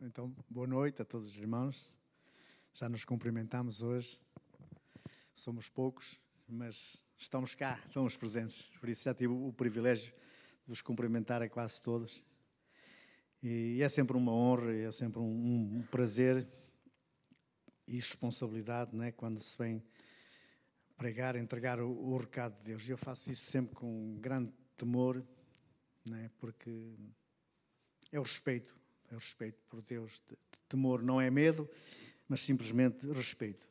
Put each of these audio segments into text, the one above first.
Então, boa noite a todos os irmãos. Já nos cumprimentamos hoje. Somos poucos, mas estamos cá, estamos presentes. Por isso já tive o privilégio de vos cumprimentar a quase todos. E é sempre uma honra, é sempre um, um prazer e responsabilidade, não é? quando se vem pregar, entregar o, o recado de Deus. E eu faço isso sempre com grande temor, não é? porque é o respeito é o respeito por Deus. Temor não é medo, mas simplesmente respeito.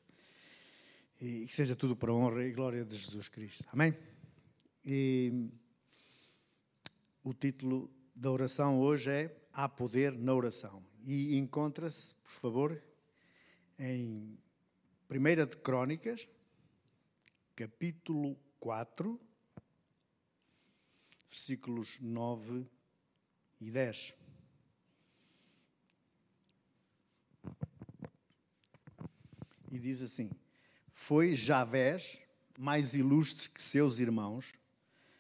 E que seja tudo para a honra e glória de Jesus Cristo. Amém? E o título da oração hoje é Há Poder na Oração. E encontra-se, por favor, em 1 de Crônicas, capítulo 4, versículos 9 e 10. E diz assim: Foi Javés mais ilustre que seus irmãos.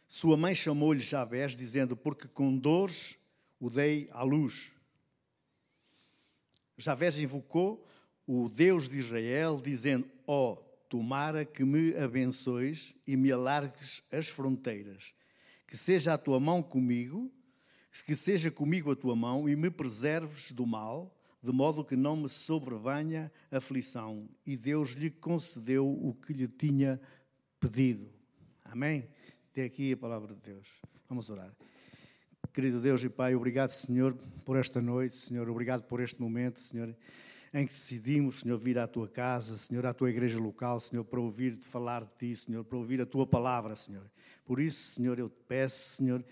Sua mãe chamou-lhe Javés, dizendo: Porque com dores o dei à luz. Javés invocou o Deus de Israel, dizendo: Ó, oh, tomara que me abençoes e me alargues as fronteiras. Que seja a tua mão comigo, que seja comigo a tua mão e me preserves do mal de modo que não me sobrevenha aflição. E Deus lhe concedeu o que lhe tinha pedido. Amém? Até aqui a palavra de Deus. Vamos orar. Querido Deus e Pai, obrigado, Senhor, por esta noite, Senhor, obrigado por este momento, Senhor, em que decidimos, Senhor, vir à tua casa, Senhor, à tua igreja local, Senhor, para ouvir-te falar de ti, Senhor, para ouvir a tua palavra, Senhor. Por isso, Senhor, eu te peço, Senhor,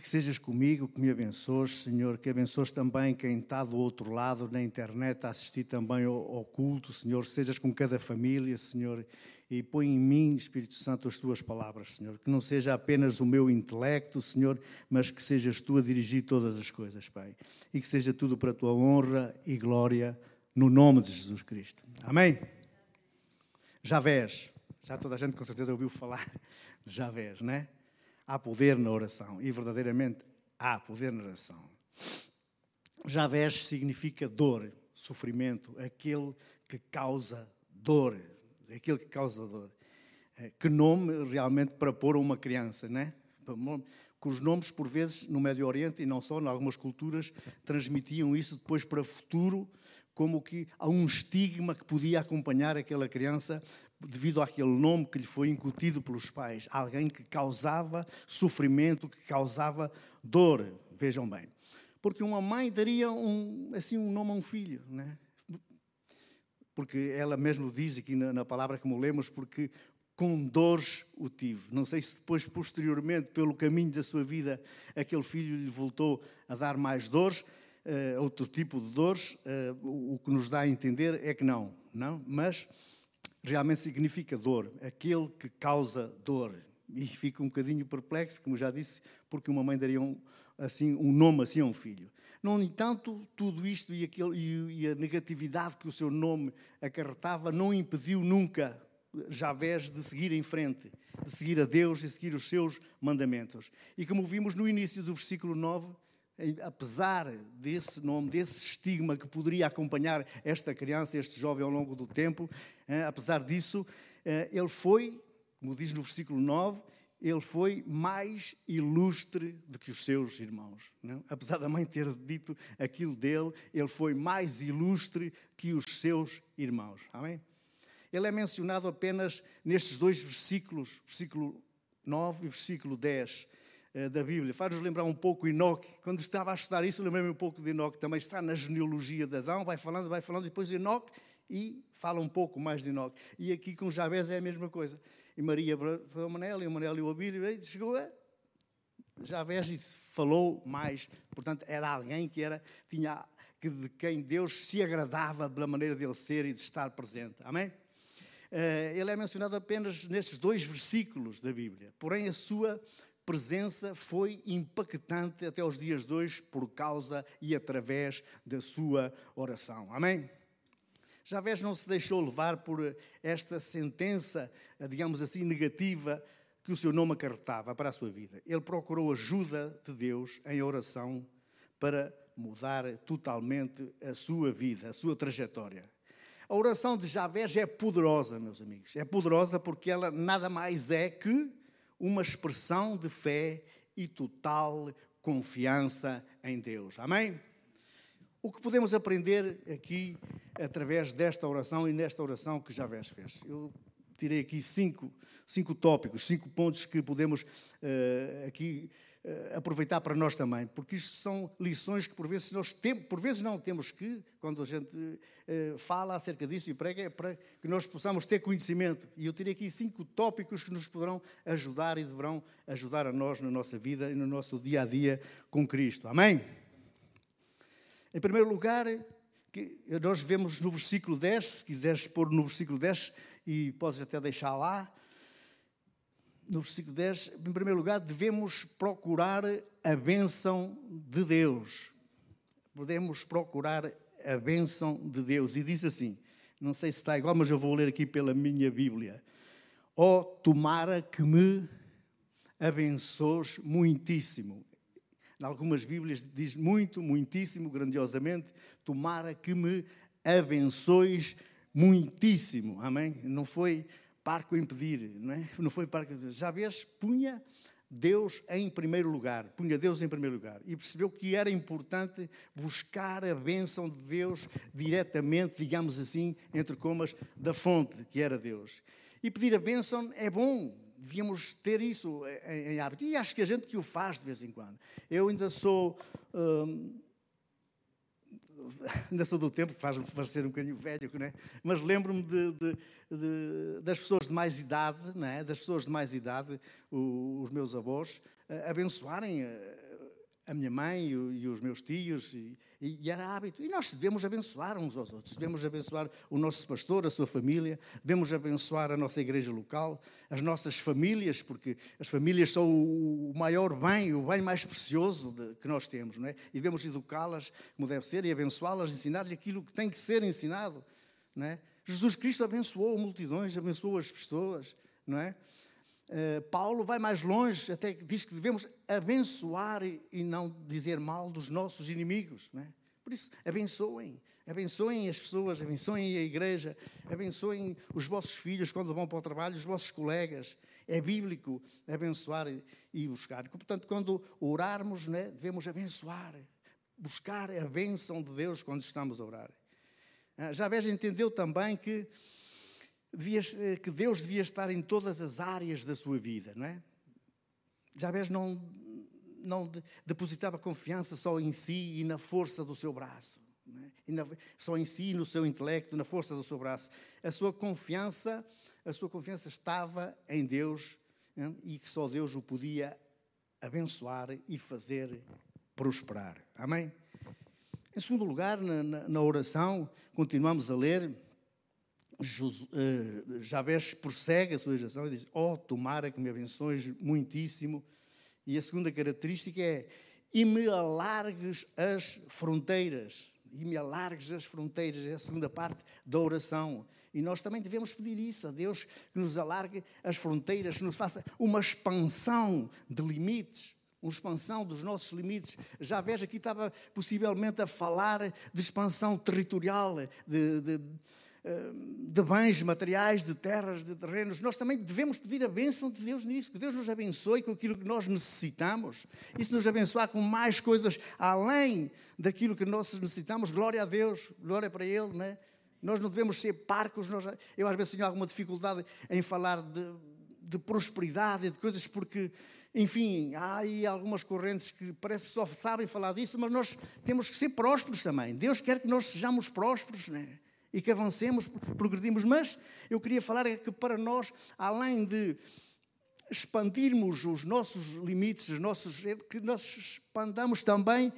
que sejas comigo, que me abençoes, Senhor, que abençoes também quem está do outro lado na internet a assistir também ao, ao culto, Senhor, sejas com cada família, Senhor, e põe em mim, Espírito Santo, as tuas palavras, Senhor, que não seja apenas o meu intelecto, Senhor, mas que sejas tu a dirigir todas as coisas, Pai, e que seja tudo para a tua honra e glória, no nome de Jesus Cristo. Amém? Javés, já toda a gente com certeza ouviu falar de Javés, não é? Há poder na oração. E verdadeiramente há poder na oração. Javés significa dor, sofrimento, aquele que causa dor. Aquele que causa dor. Eh, que nome realmente para pôr a uma criança, né? Que os nomes, por vezes, no Médio Oriente e não só, em algumas culturas, transmitiam isso depois para o futuro, como que há um estigma que podia acompanhar aquela criança devido àquele nome que lhe foi incutido pelos pais, alguém que causava sofrimento, que causava dor. Vejam bem. Porque uma mãe daria um, assim um nome a um filho, né? Porque ela mesmo diz aqui na, na palavra que lemos, porque com dores o tive. Não sei se depois, posteriormente, pelo caminho da sua vida, aquele filho lhe voltou a dar mais dores, uh, outro tipo de dores. Uh, o que nos dá a entender é que não, não. Mas realmente significa dor, aquele que causa dor. E fica um bocadinho perplexo, como já disse, porque uma mãe daria um, assim, um nome assim a um filho. No entanto, tudo isto e, aquele, e, a negatividade que o seu nome acarretava não impediu nunca Javés de seguir em frente, de seguir a Deus e seguir os seus mandamentos. E como vimos no início do versículo 9, apesar desse nome, desse estigma que poderia acompanhar esta criança, este jovem ao longo do tempo, apesar disso, ele foi, como diz no versículo 9, ele foi mais ilustre do que os seus irmãos. Não? Apesar da mãe ter dito aquilo dele, ele foi mais ilustre que os seus irmãos. Amém? Ele é mencionado apenas nestes dois versículos, versículo 9 e versículo 10 eh, da Bíblia. Faz-nos lembrar um pouco Enoque. Quando estava a estudar isso, lembrei-me um pouco de Enoque. Também está na genealogia de Adão, vai falando, vai falando, depois Enoque e fala um pouco mais de Enoque. E aqui com Jabez é a mesma coisa. E Maria foi o Manel, e o Manel e o Abílio, e chegou a Jabez e falou mais. Portanto, era alguém que era, tinha, de quem Deus se agradava pela maneira dele ser e de estar presente. Amém? Eh, ele é mencionado apenas nestes dois versículos da Bíblia. Porém, a sua presença foi impactante até os dias de hoje por causa e através da sua oração. Amém? Javés não se deixou levar por esta sentença, digamos assim, negativa que o seu nome acarretava para a sua vida. Ele procurou ajuda de Deus em oração para mudar totalmente a sua vida, a sua trajetória. A oração de Javés é poderosa, meus amigos. É poderosa porque ela nada mais é que uma expressão de fé e total confiança em Deus. Amém? O que podemos aprender aqui através desta oração e nesta oração que Javés fez? Eu tirei aqui cinco, cinco tópicos, cinco pontos que podemos uh, aqui aproveitar para nós também, porque isto são lições que por vezes nós temos, por vezes não temos que, quando a gente uh, fala acerca disso e prega, é para que nós possamos ter conhecimento. E eu tirei aqui cinco tópicos que nos poderão ajudar e deverão ajudar a nós na nossa vida e no nosso dia a dia com Cristo. Amém? Em primeiro lugar, que nós vemos no versículo 10, se quiseres pôr no versículo 10, e podes até deixar lá, no versículo 10, em primeiro lugar, devemos procurar a bênção de Deus. Podemos procurar a bênção de Deus. E diz assim, não sei se está igual, mas eu vou ler aqui pela minha Bíblia. Ó, oh, tomara que me abençoes muitíssimo. Em algumas Bíblias diz muito, muitíssimo, grandiosamente, tomara que me abençoes muitíssimo. Amém? Não foi parco impedir, não é? Não foi parco Já vês, punha Deus em primeiro lugar, punha Deus em primeiro lugar e percebeu que era importante buscar a bênção de Deus diretamente, digamos assim, entre comas, da fonte, que era Deus. E pedir a bênção é bom, devíamos ter isso em, hábito. E acho que a gente que o faz de vez em quando. Eu ainda sou. Hum, ainda sou do tempo, faz-me parecer um bocadinho velho, é? mas lembro-me de, de, de, das pessoas de mais idade, é? das pessoas de mais idade, os meus avós, abençoarem a minha mãe e os meus tios, e, e, era hábito. E nós devemos abençoar uns aos outros, devemos abençoar o nosso pastor, a sua família, devemos abençoar a nossa igreja local, as nossas famílias, porque as famílias são o maior bem, o bem mais precioso de, que nós temos, não é? E devemos educá-las como deve ser e abençoá-las, ensinar-lhe aquilo que tem que ser ensinado, não é? Jesus Cristo abençoou multidões, abençoou as pessoas, não é? Eh, Paulo vai mais longe, até diz que devemos abençoar e não dizer mal dos nossos inimigos. Não é? Por isso, abençoem. Abençoem as pessoas, abençoem a igreja, abençoem os vossos filhos quando vão para o trabalho, os vossos colegas. É bíblico abençoar e buscar. Portanto, quando orarmos, né, devemos abençoar, buscar a bênção de Deus quando estamos a orar. Ah, veja, entendeu também que eh, que Deus devia estar em todas as áreas da sua vida, não é? Jabez não, não depositava confiança só em si e na força do seu braço, é? na, só em si, no seu intelecto, na força do seu braço. A sua confiança, a sua confiança estava em Deus é? e que só Deus o podia abençoar e fazer prosperar. Amém? Em segundo lugar, na, na, na oração, continuamos a ler eh, Jabés prossegue a sua geração e diz: Oh, tomara que me abençoes muitíssimo. E a segunda característica é: e me alargues as fronteiras. E me alargues as fronteiras. É a segunda parte da oração. E nós também devemos pedir isso a Deus, que nos alargue as fronteiras, que nos faça uma expansão de limites uma expansão dos nossos limites. Já aqui estava possivelmente a falar de expansão territorial, de, de, de bens materiais, de terras, de terrenos, nós também devemos pedir a bênção de Deus nisso, que Deus nos abençoe com aquilo que nós necessitamos. E se nos abençoar com mais coisas além daquilo que nós necessitamos, glória a Deus, glória para Ele, não é? Nós não devemos ser parcos. Nós, eu às vezes tenho alguma dificuldade em falar de, de prosperidade e de coisas porque, enfim, há aí algumas correntes que parece que só sabem falar disso, mas nós temos que ser prósperos também. Deus quer que nós sejamos prósperos, não é? E que avancemos, progredimos. Mas eu queria falar é que para nós, além de expandirmos os nossos limites, os nossos, que nós expandamos também uh,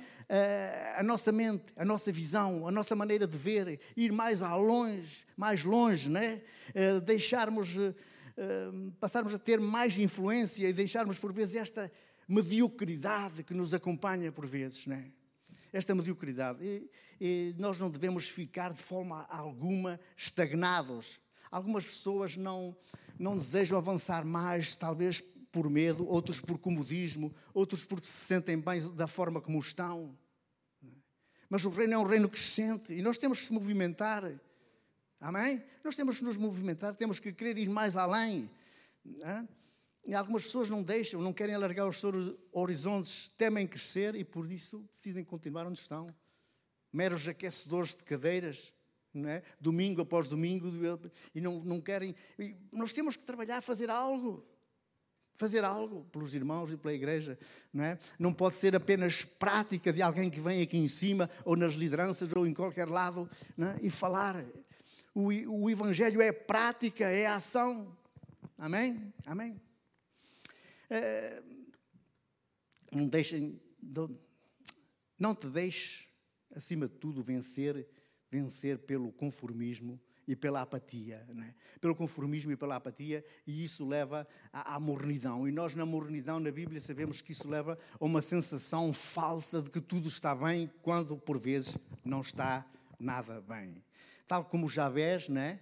a nossa mente, a nossa visão, a nossa maneira de ver, ir mais a longe, mais longe, né? Uh, deixarmos, uh, passarmos a ter mais influência e deixarmos por vezes esta mediocridade que nos acompanha por vezes, né? Esta mediocridade. E, e nós não devemos ficar de forma alguma estagnados. Algumas pessoas não, não desejam avançar mais, talvez por medo, outros por comodismo, outros porque se sentem bem da forma como estão. Mas o reino é um reino crescente e nós temos que se movimentar. Amém? Nós temos que nos movimentar, temos que querer ir mais além. Não? E algumas pessoas não deixam, não querem alargar os seus horizontes, temem crescer e por isso decidem continuar onde estão. Meros aquecedores de cadeiras, é? domingo após domingo, e não, não querem. E nós temos que trabalhar, fazer algo. Fazer algo pelos irmãos e pela igreja. Não, é? não pode ser apenas prática de alguém que vem aqui em cima, ou nas lideranças, ou em qualquer lado, é? e falar. O, o Evangelho é prática, é ação. Amém? Amém? É, não deixem. Não te deixes, acima de tudo, vencer vencer pelo conformismo e pela apatia, é? pelo conformismo e pela apatia, e isso leva à, à, mornidão. E nós, na mornidão, na Bíblia, sabemos que isso leva a uma sensação falsa de que tudo está bem, quando por vezes não está nada bem. Tal como Javés, é?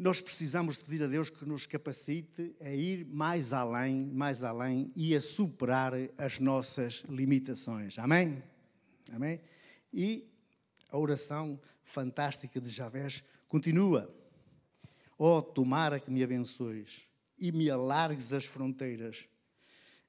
Nós precisamos de pedir a Deus que nos capacite a ir mais além, mais além e a superar as nossas limitações. Amém? Amém? E a oração fantástica de Javés continua. Oh, tomara que me abençoes e me alargues as fronteiras.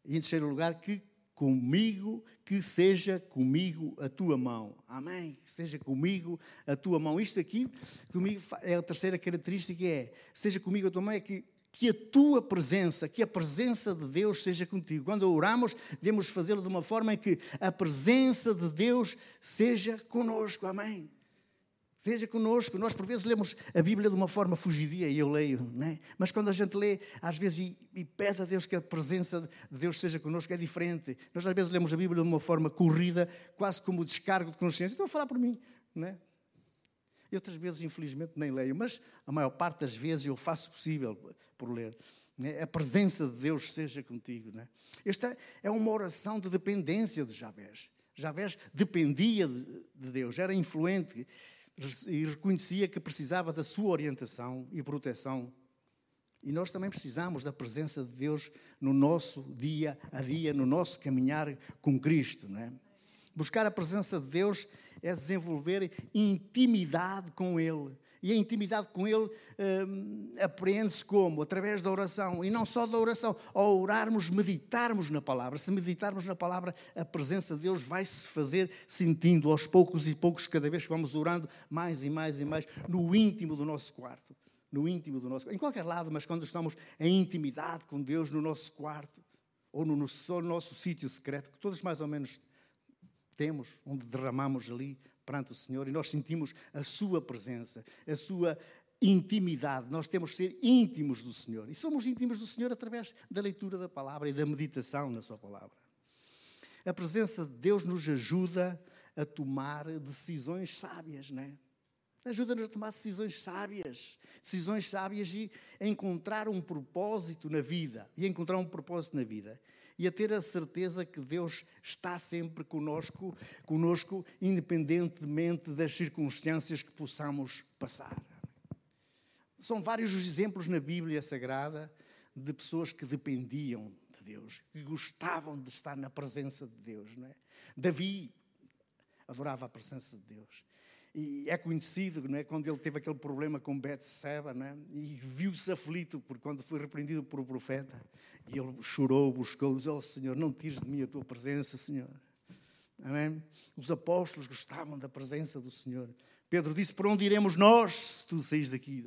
E em terceiro lugar, que comigo, que seja comigo a tua mão. Amém? Que seja comigo a tua mão. Isto aqui, comigo, é a terceira característica, é, seja comigo a tua mão, é que que a tua presença, que a presença de Deus seja contigo. Quando oramos, devemos fazê-lo de uma forma em que a presença de Deus seja conosco. Amém? Seja conosco. Nós, por vezes, lemos a Bíblia de uma forma fugidia, e eu leio, não é? mas quando a gente lê, às vezes, e, e, pede a Deus que a presença de Deus seja conosco, é diferente. Nós, às vezes, lemos a Bíblia de uma forma corrida, quase como descargo de consciência. Estou a falar por mim, não é? E outras vezes, infelizmente, nem leio, mas a maior parte das vezes eu faço o possível por ler. Né? A presença de Deus seja contigo. Né? Esta é uma oração de dependência de Javés. Javés dependia de Deus, era influente e reconhecia que precisava da sua orientação e proteção. E nós também precisamos da presença de Deus no nosso dia a dia, no nosso caminhar com Cristo. Não é? Buscar a presença de Deus é desenvolver intimidade com Ele. E a intimidade com Ele hum, apreende-se como? Através da oração. E não só da oração. Ao orarmos, meditarmos na palavra. Se meditarmos na palavra, a presença de Deus vai se fazer sentindo aos poucos e poucos, cada vez que vamos orando mais e mais e mais, no íntimo do nosso quarto. No íntimo do nosso Em qualquer lado, mas quando estamos em intimidade com Deus no nosso quarto, ou no no nosso sítio secreto, que todos mais ou menos temos, onde derramamos ali perante o Senhor e nós sentimos a Sua presença, a Sua intimidade. Nós temos que ser íntimos do Senhor. E somos íntimos do Senhor através da leitura da palavra e da meditação na Sua palavra. A presença de Deus nos ajuda a tomar decisões sábias, não é? Ajuda-nos a tomar decisões sábias, decisões sábias e a encontrar um propósito na vida. E encontrar um propósito na vida e a ter a certeza que Deus está sempre conosco, conosco independentemente das circunstâncias que possamos passar. São vários os exemplos na Bíblia Sagrada de pessoas que dependiam de Deus, que gostavam de estar na presença de Deus. Não é? Davi adorava a presença de Deus. E é conhecido, não é? quando ele teve aquele problema com Betseba, não é? e viu-se aflito por quando foi repreendido por o profeta, e ele chorou, buscou, disse, oh Senhor, não tires de mim a tua presença, Senhor. Amém? Os apóstolos gostavam da presença do Senhor. Pedro disse, por onde iremos nós, se tu saís daqui?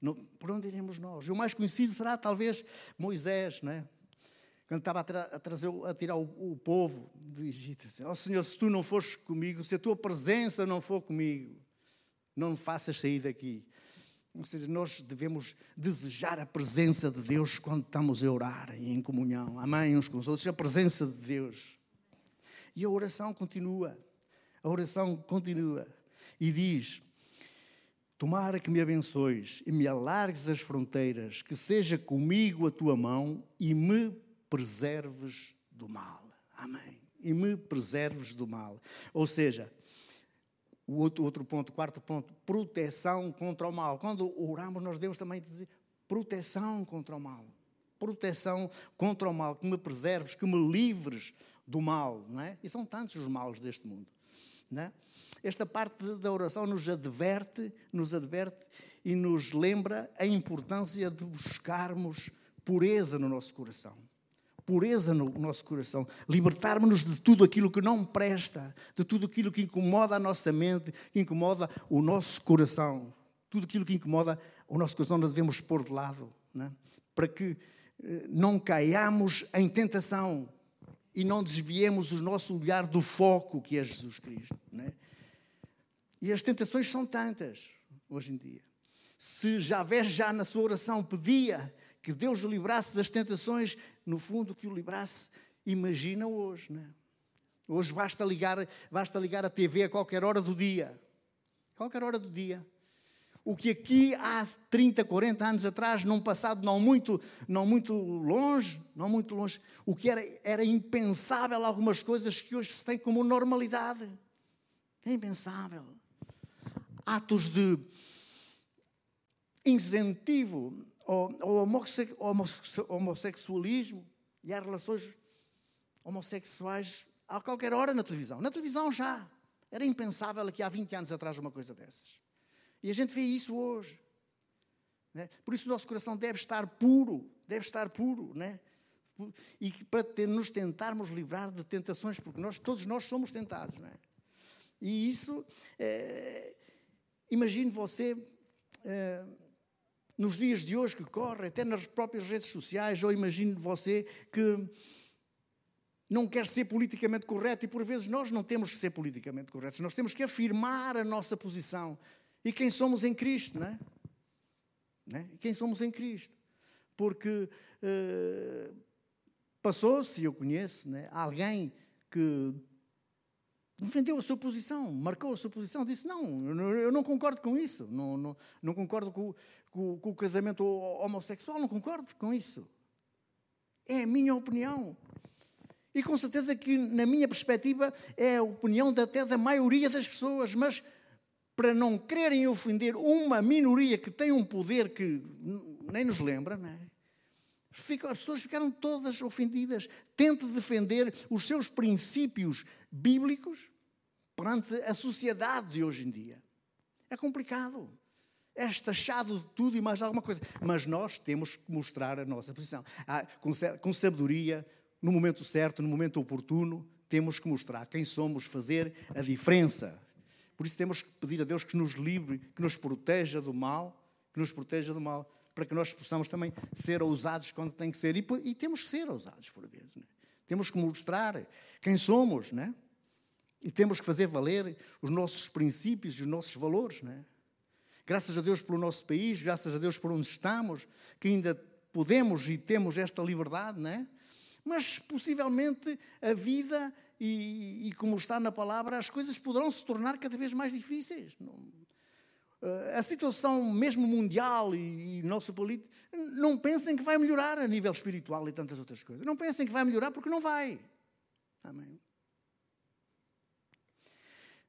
Não, por onde iremos nós? O mais conhecido será, talvez, Moisés, não é? Quando estava a, tra a, trazer, a tirar o, o, povo do Egito, assim, oh Senhor, se tu não fores comigo, se a tua presença não for comigo, não me faças sair daqui. Ou seja, nós devemos desejar a presença de Deus quando estamos a orar e em comunhão. Amém uns com os outros, a presença de Deus. E a oração continua. A oração continua. E diz: Tomara que me abençoes e me alargues as fronteiras, que seja comigo a tua mão e me preserves do mal. Amém. E me preserves do mal. Ou seja, o outro, outro ponto, quarto ponto, proteção contra o mal. Quando oramos, nós devemos também dizer proteção contra o mal. Proteção contra o mal, que me preserves, que me livres do mal, não é? E são tantos os males deste mundo. Né? Esta parte da oração nos adverte, nos adverte e nos lembra a importância de buscarmos pureza no nosso coração. Pureza no nosso coração. Libertarmos-nos de tudo aquilo que não presta, de tudo aquilo que incomoda a nossa mente, que incomoda o nosso coração. Tudo aquilo que incomoda o nosso coração nós devemos pôr de lado, né? para que eh, não caiamos em tentação e não desviemos o nosso olhar do foco que é Jesus Cristo. Né? E as tentações são tantas hoje em dia. Se Javé já na sua oração pedia que Deus o livrasse das tentações, no fundo que o livrasse, imagina hoje, né? Hoje basta ligar, basta ligar a TV a qualquer hora do dia. Qualquer hora do dia. O que aqui há 30, 40 anos atrás, num passado não muito, não muito longe, não muito longe, o que era, era impensável algumas coisas que hoje se tem como normalidade. É impensável. Atos de incentivo ao, homossexualismo e às relações homossexuais a qualquer hora na televisão. Na televisão já. Era impensável aqui há 20 anos atrás uma coisa dessas. E a gente vê isso hoje. Né? Por isso o nosso coração deve estar puro, deve estar puro, né? E para nos tentarmos livrar de tentações, porque nós, todos nós somos tentados, né? E isso, é, imagine você, é, nos dias de hoje que corre, até nas próprias redes sociais, ou imagine você que não quer ser politicamente correto, e por vezes nós não temos que ser politicamente corretos, nós temos que afirmar a nossa posição, e quem somos em Cristo, não é? Não é? E quem somos em Cristo. Porque uh, passou-se, eu conheço, é? alguém que defendeu a sua posição, marcou a sua posição, disse: Não, eu não concordo com isso, não, não, não concordo com, com, com, o casamento homossexual, não concordo com isso. É a minha opinião. E com certeza que, na minha perspectiva, é a opinião até da maioria das pessoas, mas para não quererem ofender uma minoria que tem um poder que nem nos lembra, não é? Fica, as pessoas ficaram todas ofendidas. Tente defender os seus princípios bíblicos perante a sociedade de hoje em dia. É complicado. É taxado de tudo e mais alguma coisa. Mas nós temos que mostrar a nossa posição. Ah, com sabedoria, no momento certo, no momento oportuno, temos que mostrar quem somos, fazer a diferença. Por isso temos que pedir a Deus que nos livre, que nos proteja do mal, que nos proteja do mal, para que nós possamos também ser ousados quando tem que ser. E, e temos que ser ousados por vezes. Né? Temos que mostrar quem somos, né? E temos que fazer valer os nossos princípios e os nossos valores, né? Graças a Deus pelo nosso país, graças a Deus por onde estamos, que ainda podemos e temos esta liberdade, né? Mas possivelmente a vida e, e, como está na palavra, as coisas poderão se tornar cada vez mais difíceis. Eh, a situação mesmo mundial e, e nosso político, não pensem que vai melhorar a nível espiritual e tantas outras coisas. Não pensem que vai melhorar porque não vai. Amém.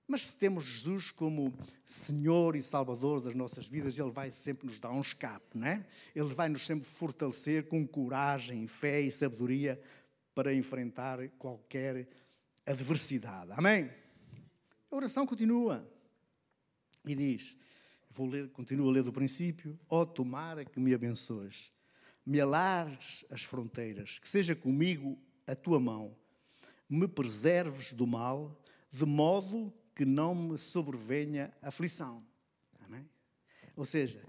Mas se temos Jesus como Senhor e Salvador das nossas vidas, Ele vai sempre nos dar um escape, não é? Ele vai nos sempre fortalecer com coragem, fé e sabedoria para enfrentar qualquer adversidade. Amém? A oração continua e diz: vou ler, continuo a ler do princípio. Ó, oh, tomara que me abençoes, me alargues as fronteiras, que seja comigo a tua mão, me preserves do mal, de modo que não me sobrevenha aflição. Amém? Ou seja,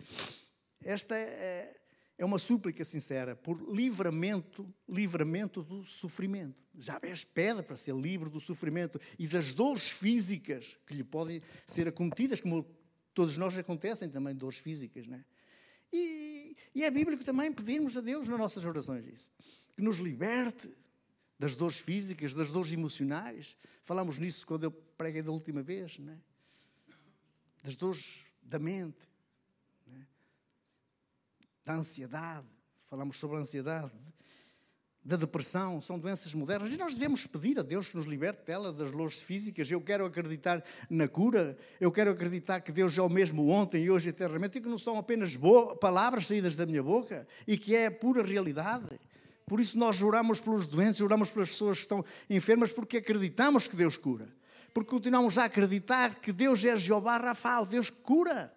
esta é, é uma súplica sincera por livramento, livramento do sofrimento. Já vês pede para ser livre do sofrimento e das dores físicas que lhe podem ser acometidas, como todos nós acontecem também dores físicas, não é? E, e é bíblico também pedirmos a Deus nas nossas orações isso, que nos liberte das dores físicas, das dores emocionais. Falamos nisso quando eu preguei da última vez, não é? Das dores da mente da ansiedade, falamos sobre a ansiedade, da depressão, são doenças modernas, e nós devemos pedir a Deus que nos liberte delas, das dores físicas. Eu quero acreditar na cura, eu quero acreditar que Deus é o mesmo ontem e hoje eternamente, e que não são apenas palavras saídas da minha boca, e que é pura realidade. Por isso nós oramos pelos doentes, oramos pelas pessoas que estão enfermas, porque acreditamos que Deus cura. Porque continuamos a acreditar que Deus é Jeová Rafa, o Deus que cura.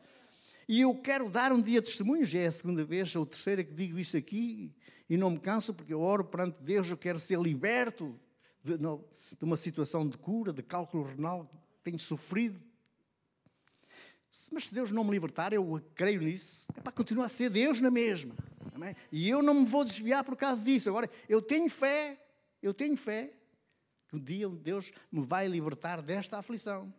E eu quero dar um dia de testemunho, já é a segunda vez ou terceira que digo isso aqui, e não me canso porque eu oro perante Deus, eu quero ser liberto de, não, de uma situação de cura, de cálculo renal, tenho sofrido. Mas se Deus não me libertar, eu creio nisso, é para continuar a ser Deus na mesma. Amém? E eu não me vou desviar por causa disso. Agora, eu tenho fé, eu tenho fé que um dia Deus me vai libertar desta aflição.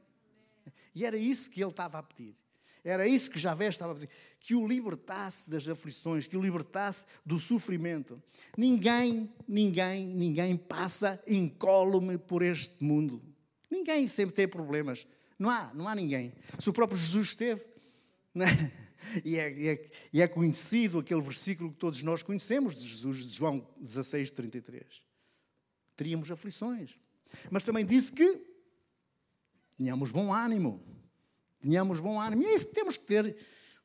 E era isso que ele estava a pedir. Era isso que Javé estava a pedir. Que o libertasse das aflições, que o libertasse do sofrimento. Ninguém, ninguém, ninguém passa incólume por este mundo. Ninguém sempre tem problemas. Não há, não há ninguém. Se o próprio Jesus esteve. Né? E, é, é, e é conhecido aquele versículo que todos nós conhecemos de Jesus, de João 16, 33. Teríamos aflições. Mas também disse que tenhamos bom ânimo tenhamos bom ânimo. E é isso que temos que ter,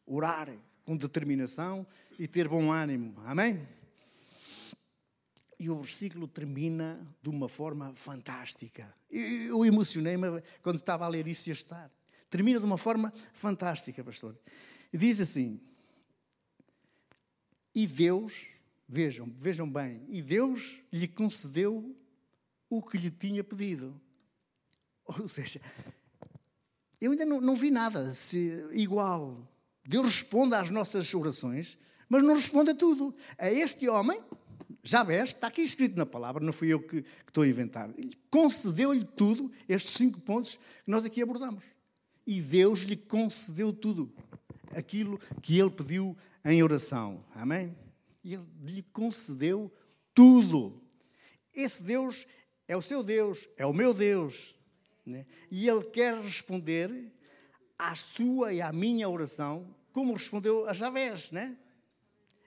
orar com determinação e ter bom ânimo. Amém? E o versículo termina de uma forma fantástica. Eu emocionei-me quando estava a ler isso e a estar. Termina de uma forma fantástica, pastor. Diz assim: E Deus, vejam, vejam bem, e Deus lhe concedeu o que lhe tinha pedido. Ou seja, eu ainda não, não vi nada igual. Deus responde às nossas orações, mas não responde a tudo. A este homem, Jabés, está aqui escrito na palavra, não fui eu que, que estou a inventar. Concedeu-lhe tudo, estes cinco pontos que nós aqui abordamos. E Deus lhe concedeu tudo, aquilo que ele pediu em oração. Amém? E ele lhe concedeu tudo. Esse Deus é o seu Deus, é o meu Deus. Né? E Ele quer responder à sua e à minha oração, como respondeu a Javés. Né?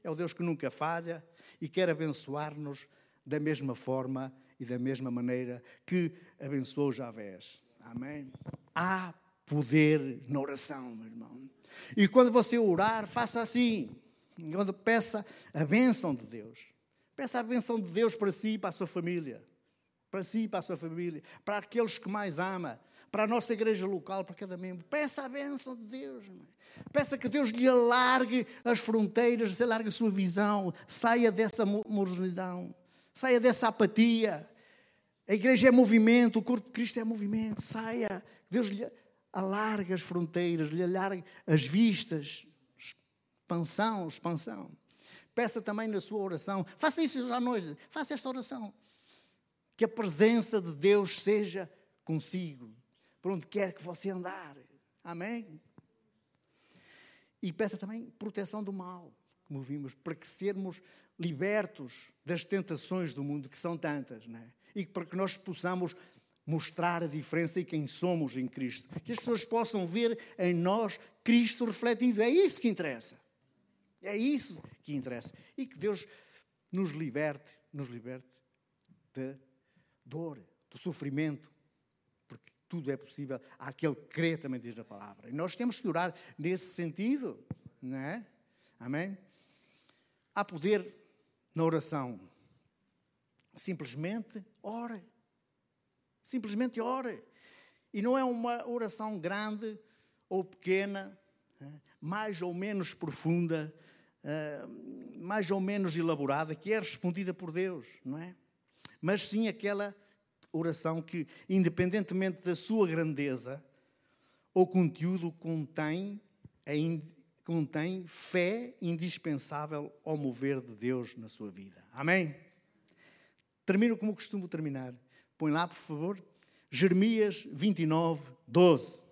É o Deus que nunca falha e quer abençoar-nos da mesma forma e da mesma maneira que abençoou Javés. Amém? Há poder na oração, meu irmão. E quando você orar, faça assim. Quando peça a bênção de Deus. Peça a bênção de Deus para si e para a sua família para si e para a sua família, para aqueles que mais ama, para a nossa igreja local, para cada membro. Peça a bênção de Deus. Peça que Deus lhe alargue as fronteiras, alargue a sua visão, saia dessa mornidão, saia dessa apatia. A igreja é movimento, o corpo de Cristo é movimento, saia. Deus lhe alargue as fronteiras, lhe alargue as vistas, expansão, expansão. Peça também na sua oração, faça isso à noite, faça esta oração que a presença de Deus seja consigo, por onde quer que você andar. Amém? E peça também proteção do mal, como vimos, para que sermos libertos das tentações do mundo, que são tantas, não é? e para que nós possamos mostrar a diferença e quem somos em Cristo. Que as pessoas possam ver em nós Cristo refletido. É isso que interessa. É isso que interessa. E que Deus nos liberte, nos liberte de dor, do sofrimento, porque tudo é possível àquele que crê, também diz a palavra. E nós temos que orar nesse sentido, não é? Amém? Há poder na oração. Simplesmente ore. Simplesmente ore. E não é uma oração grande ou pequena, é? mais ou menos profunda, é? mais ou menos elaborada, que é respondida por Deus, não é? Mas sim aquela oração que, independentemente da sua grandeza, o conteúdo contém, contém fé indispensável ao mover de Deus na sua vida. Amém? Termino como costumo terminar. Põe lá, por favor, Jeremias 29, 12.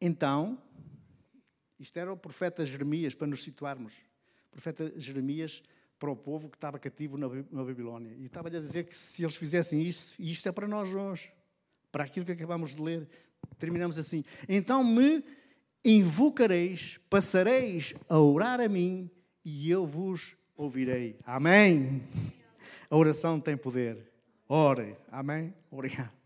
Então, isto era o profeta Jeremias, para nos situarmos profeta Jeremias para o povo que estava cativo na Babilónia. E estava-lhe a dizer que se eles fizessem isto, e isto é para nós hoje, para aquilo que acabamos de ler, terminamos assim: Então me invocareis, passareis a orar a mim e eu vos ouvirei. Amém. A oração tem poder. Ore. Amém. Obrigado.